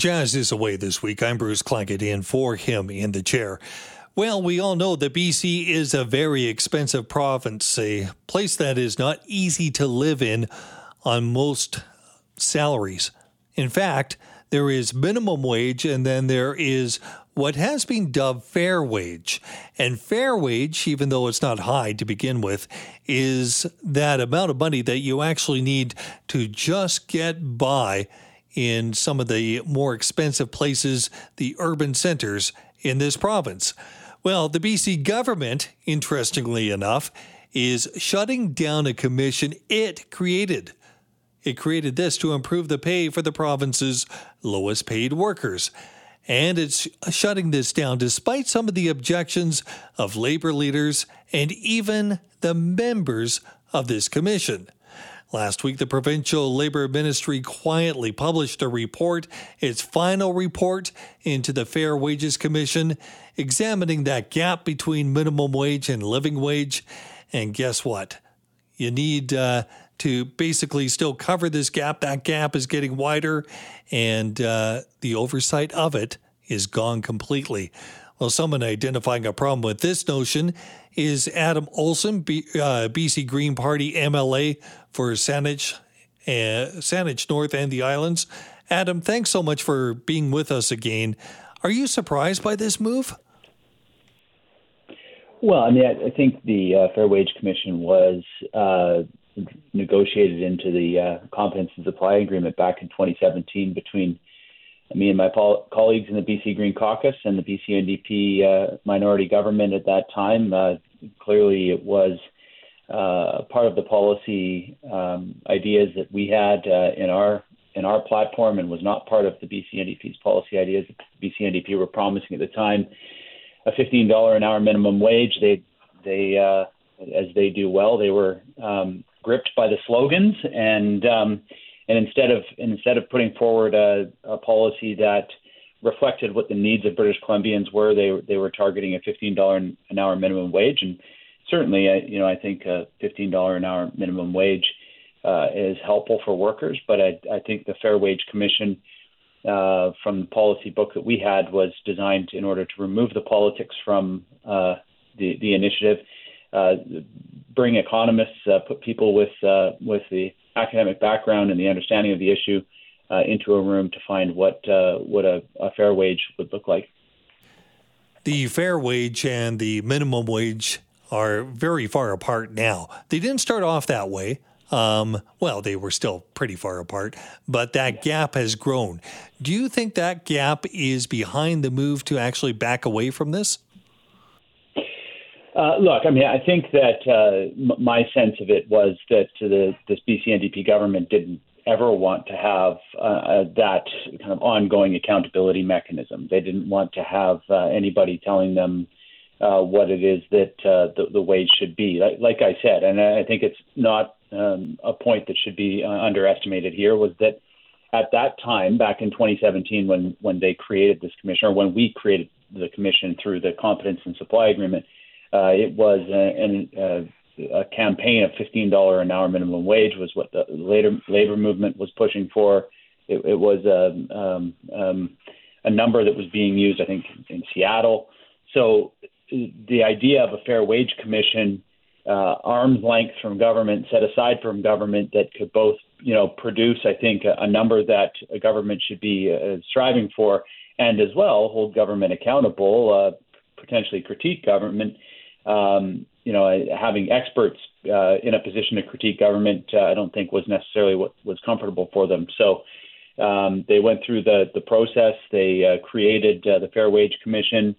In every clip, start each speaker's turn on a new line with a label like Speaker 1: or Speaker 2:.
Speaker 1: Jazz is away this week. I'm Bruce Claggett in for him in the chair. Well, we all know that BC is a very expensive province, a place that is not easy to live in on most salaries. In fact, there is minimum wage and then there is what has been dubbed fair wage. And fair wage, even though it's not high to begin with, is that amount of money that you actually need to just get by in some of the more expensive places, the urban centers in this province. Well, the BC government, interestingly enough, is shutting down a commission it created. It created this to improve the pay for the province's lowest paid workers. And it's shutting this down despite some of the objections of labor leaders and even the members of this commission. Last week, the Provincial Labor Ministry quietly published a report, its final report into the Fair Wages Commission, examining that gap between minimum wage and living wage. And guess what? You need uh, to basically still cover this gap. That gap is getting wider, and uh, the oversight of it is gone completely. Well, someone identifying a problem with this notion is Adam Olsen, B, uh, BC Green Party MLA for Saanich, uh, Saanich North and the Islands. Adam, thanks so much for being with us again. Are you surprised by this move?
Speaker 2: Well, I mean, I, I think the uh, Fair Wage Commission was uh, negotiated into the uh, Confidence and Supply Agreement back in 2017 between me and my pol- colleagues in the BC Green Caucus and the BC NDP uh, minority government at that time. Uh, clearly, it was uh, part of the policy um, ideas that we had uh, in our in our platform, and was not part of the BC NDP's policy ideas. The BC NDP were promising at the time a fifteen dollar an hour minimum wage. They they uh, as they do well, they were um, gripped by the slogans and. Um, and instead of instead of putting forward a, a policy that reflected what the needs of British Columbians were, they they were targeting a fifteen dollar an hour minimum wage, and certainly, you know, I think a fifteen dollar an hour minimum wage uh, is helpful for workers. But I, I think the Fair Wage Commission, uh, from the policy book that we had, was designed in order to remove the politics from uh, the the initiative, uh, bring economists, uh, put people with uh, with the academic background and the understanding of the issue uh, into a room to find what uh, what a, a, fair wage would look like.
Speaker 1: The fair wage and the minimum wage are very far apart now. They didn't start off that way. Um, well, they were still pretty far apart, but that gap has grown. Do you think that gap is behind the move to actually back away from this?
Speaker 2: Uh, look, I mean, I think that uh, my sense of it was that the this BC NDP government didn't ever want to have uh, uh, that kind of ongoing accountability mechanism. They didn't want to have uh, anybody telling them uh, what it is that uh, the, the wage should be. Like, like I said, and I think it's not um, a point that should be uh, underestimated here, was that at that time, back in 2017, when when they created this commission, or when we created the commission through the Confidence and Supply Agreement uh, it was a, a campaign of $15 an hour minimum wage was what the labor labor movement was pushing for. It, it was a, um, um, a number that was being used, I think, in Seattle. So the idea of a fair wage commission, uh, arm's length from government, set aside from government, that could both you know, produce, I think, a, a number that a government should be uh, striving for, and as well hold government accountable, uh, potentially critique government. Um, you know, having experts uh, in a position to critique government, uh, I don't think was necessarily what was comfortable for them. So um, they went through the the process. They uh, created uh, the Fair Wage Commission.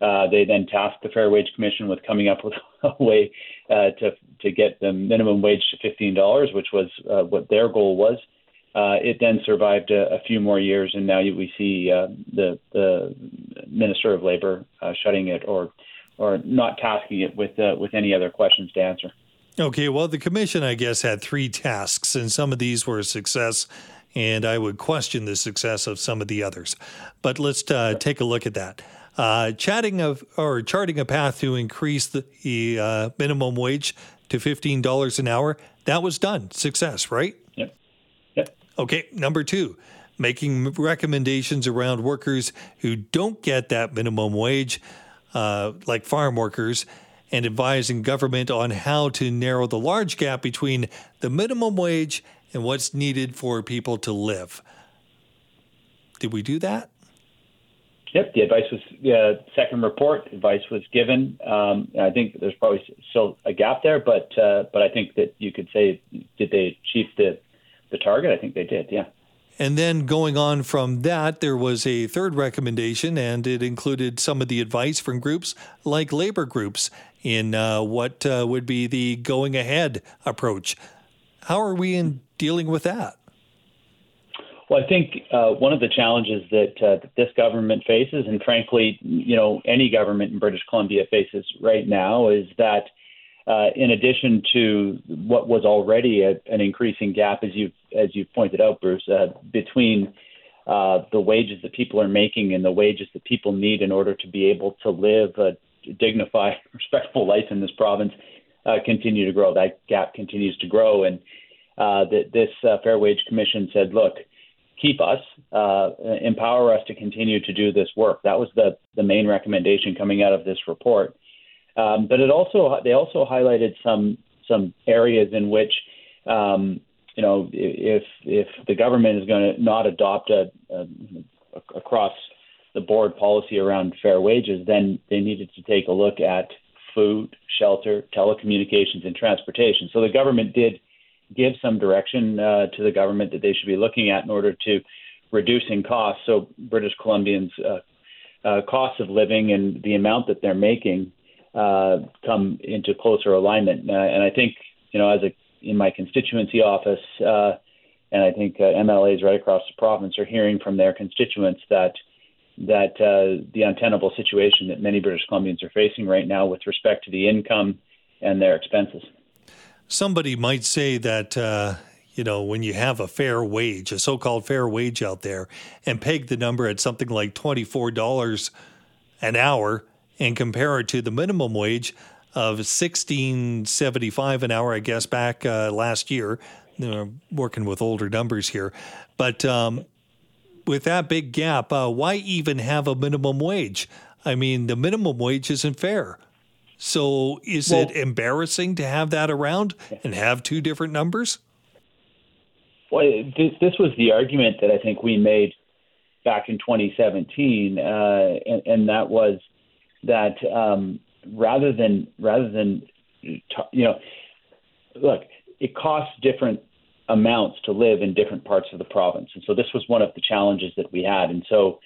Speaker 2: Uh, they then tasked the Fair Wage Commission with coming up with a way uh, to to get the minimum wage to fifteen dollars, which was what their goal was. It then survived a, a, few more years, and now we see the the Minister of Labor shutting it or or not tasking it with with any other questions to answer.
Speaker 1: Okay, well, the commission, I guess, had three tasks, and some of these were a success, and I would question the success of some of the others. But let's take a look at that uh, chatting of or charting a path to increase the, the uh, minimum wage to fifteen dollars an hour. That was done. Success, right?
Speaker 2: Yep. Yep.
Speaker 1: Okay. Number two, making recommendations around workers who don't get that minimum wage, uh, like farm workers, and advising government on how to narrow the large gap between the minimum wage and what's needed for people to live. Did we do that?
Speaker 2: Yep, the advice was second report. Advice was given. Um, I think there's probably still a gap there, but uh, but I think that you could say did they achieve the the target? I think they did. Yeah.
Speaker 1: And then going on from that, there was a third recommendation, and it included some of the advice from groups like labor groups in uh, what uh, would be the going ahead approach. How are we in dealing with that?
Speaker 2: Well, I think uh, one of the challenges that, uh, that this government faces, and frankly, you know, any government in British Columbia faces right now, is that uh, in addition to what was already a, an increasing gap, as you as you pointed out, Bruce, uh, between uh, the wages that people are making and the wages that people need in order to be able to live a dignified, respectful life in this province, uh, continue to grow. That gap continues to grow, and that this Fair Wage Commission said, look keep us, uh, empower us to continue to do this work. That was the, the main recommendation coming out of this report. Um, but it also they also highlighted some some areas in which um, you know if if the government is going to not adopt a, a, across the board policy around fair wages, then they needed to take a look at food, shelter, telecommunications, and transportation. So the government did give some direction uh, to the government that they should be looking at in order to reducing costs. So British Columbians' uh, uh, costs of living and the amount that they're making uh, come into closer alignment. Uh, and I think you know, as a in my constituency office, uh, and I think MLAs right across the province are hearing from their constituents that that the untenable situation that many British Columbians are facing right now with respect to the income and their expenses
Speaker 1: somebody might say that, uh, you know, when you have a fair wage, a so called fair wage out there, and peg the number at something like $24 an hour and compare it to the minimum wage of 1675 an hour, I guess, back uh, last year. You know, working with older numbers here. But um, with that big gap, uh, why even have a minimum wage? I mean, the minimum wage isn't fair. So is well, it embarrassing to have that around and have two different numbers?
Speaker 2: Well, this, this was the argument that I think we made back in 2017, uh, and, and, that was that um, rather than rather than you know, look, it costs different amounts to live in different parts of the province, and so this was one of the challenges that we had, and so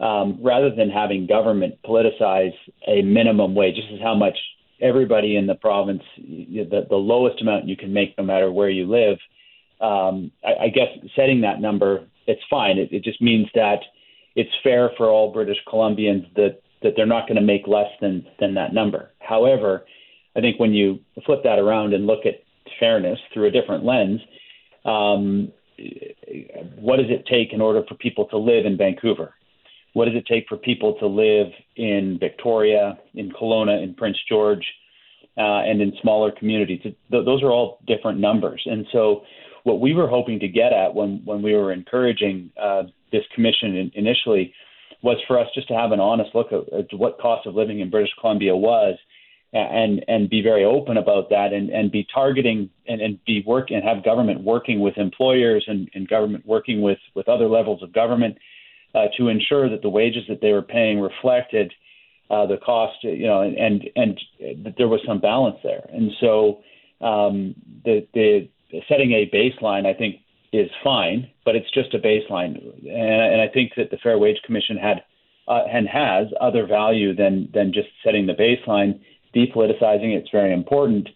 Speaker 2: um, rather than having government politicize a minimum wage, this is how much everybody in the province, the, the lowest amount you can make no matter where you live. Um, I, I guess setting that number, it's fine. It, it just means that it's fair for all British Columbians that, that they're not going to make less than, than that number. However, I think when you flip that around and look at fairness through a different lens, um, what does it take in order for people to live in Vancouver? What does it take for people to live in Victoria, in Kelowna, in Prince George, uh, and in smaller communities? Th- those are all different numbers. And so, what we were hoping to get at when, when we were encouraging uh, this commission in, initially was for us just to have an honest look at, at what cost of living in British Columbia was and and be very open about that and, and be targeting and, and be work and have government working with employers and, and government working with, with other levels of government uh, to ensure that the wages that they were paying reflected uh, the cost, you know, and, and that there was some balance there. And so um, the the setting a baseline, I think, is fine, but it's just a baseline. And, and I think that the Fair Wage Commission had uh, and has other value than than just setting the baseline depoliticizing it's very important,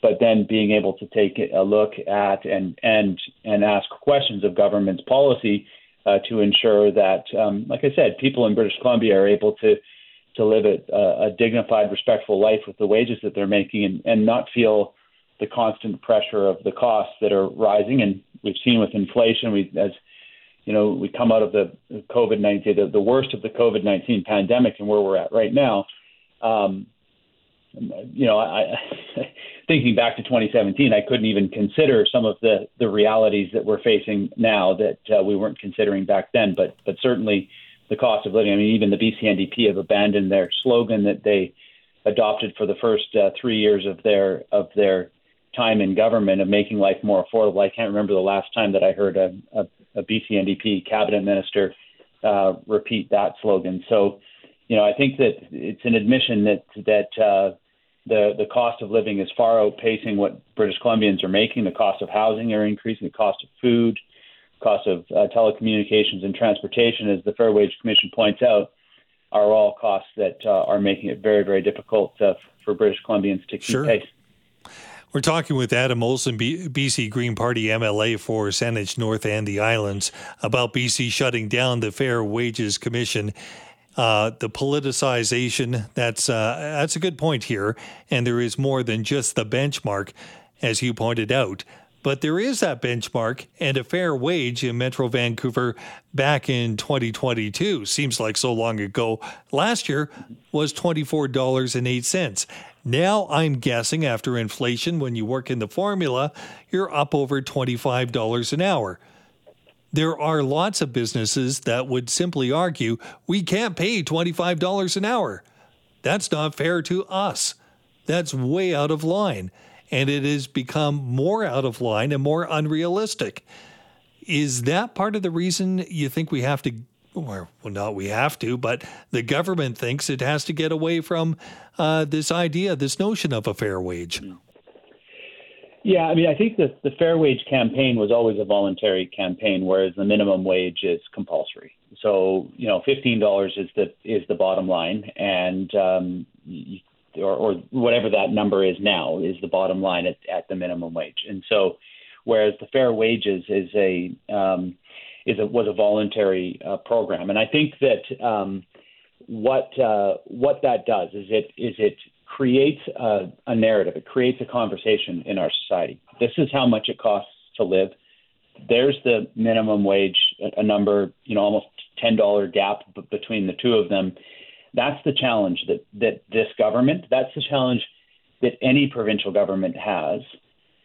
Speaker 2: but then being able to take a look at and and and ask questions of government's policy uh, to ensure that, um, like I said, people in British Columbia are able to to live a, a dignified, respectful life with the wages that they're making and, and not feel the constant pressure of the costs that are rising. And we've seen with inflation, we as you know, we come out of the COVID nineteen, the, the worst of the COVID nineteen pandemic, and where we're at right now. Um, you know, I, thinking back to 2017, I couldn't even consider some of the the realities that we're facing now that uh, we weren't considering back then. But but certainly the cost of living. I mean, even the BC NDP have abandoned their slogan that they adopted for the first uh, three years of their of their time in government of making life more affordable. I can't remember the last time that I heard a, a, a BC NDP cabinet minister uh, repeat that slogan. So, you know, I think that it's an admission that that uh, the the cost of living is far outpacing what British Columbians are making. The cost of housing are increasing. The cost of food, cost of uh, telecommunications and transportation, as the Fair Wage Commission points out, are all costs that uh, are making it very very difficult uh, for British Columbians to keep
Speaker 1: sure.
Speaker 2: pace.
Speaker 1: We're talking with Adam Olsen, BC Green Party MLA for Saanich North and the Islands, about BC shutting down the Fair Wages Commission uh, the politicization. That's uh, that's a good point here, and there is more than just the benchmark, as you pointed out. But there is that benchmark and a fair wage in Metro Vancouver back in 2022. Seems like so long ago. Last year was $24.08. Now I'm guessing after inflation, when you work in the formula, you're up over $25 an hour. There are lots of businesses that would simply argue we can't pay $25 an hour. That's not fair to us. That's way out of line. And it has become more out of line and more unrealistic. Is that part of the reason you think we have to, or well, not we have to, but the government thinks it has to get away from uh, this idea, this notion of a fair wage?
Speaker 2: Yeah, I mean, I think the the fair wage campaign was always a voluntary campaign, whereas the minimum wage is compulsory. So, you know, fifteen dollars is the is the bottom line, and um, or, or whatever that number is now is the bottom line at, at the minimum wage. And so, whereas the fair wages is a um, is a was a voluntary uh, program, and I think that um, what uh, what that does is it is it creates a, a narrative, it creates a conversation in our society. This is how much it costs to live. There's the minimum wage, a number, you know, almost ten dollar gap between the two of them. That's the challenge that that this government. That's the challenge that any provincial government has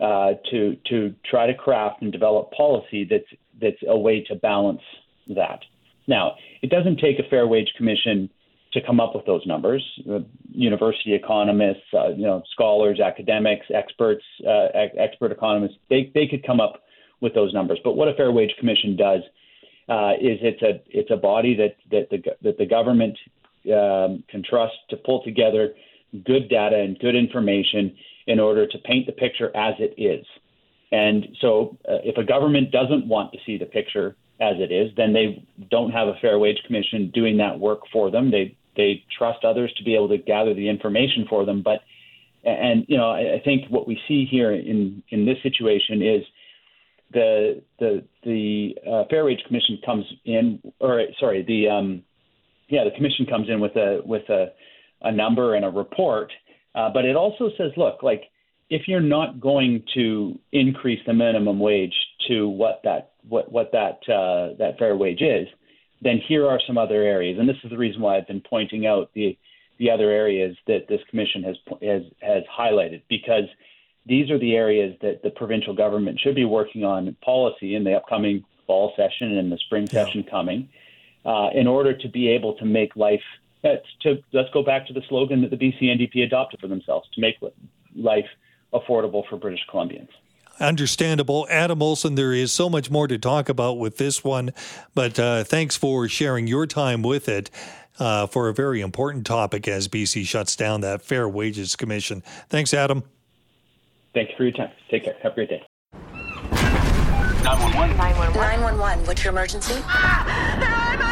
Speaker 2: uh, to to try to craft and develop policy that's that's a way to balance that. Now, it doesn't take a fair wage commission to come up with those numbers. University economists, uh, you know, scholars, academics, experts, uh, expert economists, they, they could come up with those numbers. But what a Fair Wage Commission does uh, is it's a it's a body that that the that the government um, can trust to pull together good data and good information in order to paint the picture as it is. And so, uh, if a government doesn't want to see the picture as it is, then they don't have a Fair Wage Commission doing that work for them. They they trust others to be able to gather the information for them. But and you know, I, I think what we see here in in this situation is the the the uh, Fair Wage Commission comes in, or sorry, the um, yeah, the commission comes in with a with a a number and a report, uh, but it also says, look, like if you're not going to increase the minimum wage to what that what what that uh, that fair wage is, then here are some other areas, and this is the reason why I've been pointing out the the other areas that this commission has has has highlighted because these are the areas that the provincial government should be working on policy in the upcoming fall session and the spring yeah. session coming, uh, in order to be able to make life to let's go back to the slogan that the BC NDP adopted for themselves to make life affordable for British Columbians.
Speaker 1: Understandable. Adam Olsen, there is so much more to talk about with this one, but uh, thanks for sharing your time with it uh, for a very important topic as BC shuts down that Fair Wages Commission. Thanks, Adam.
Speaker 2: Thank you for your time. Take care. Have a great day.
Speaker 3: 911.
Speaker 4: 911. What's your emergency?
Speaker 3: Ah,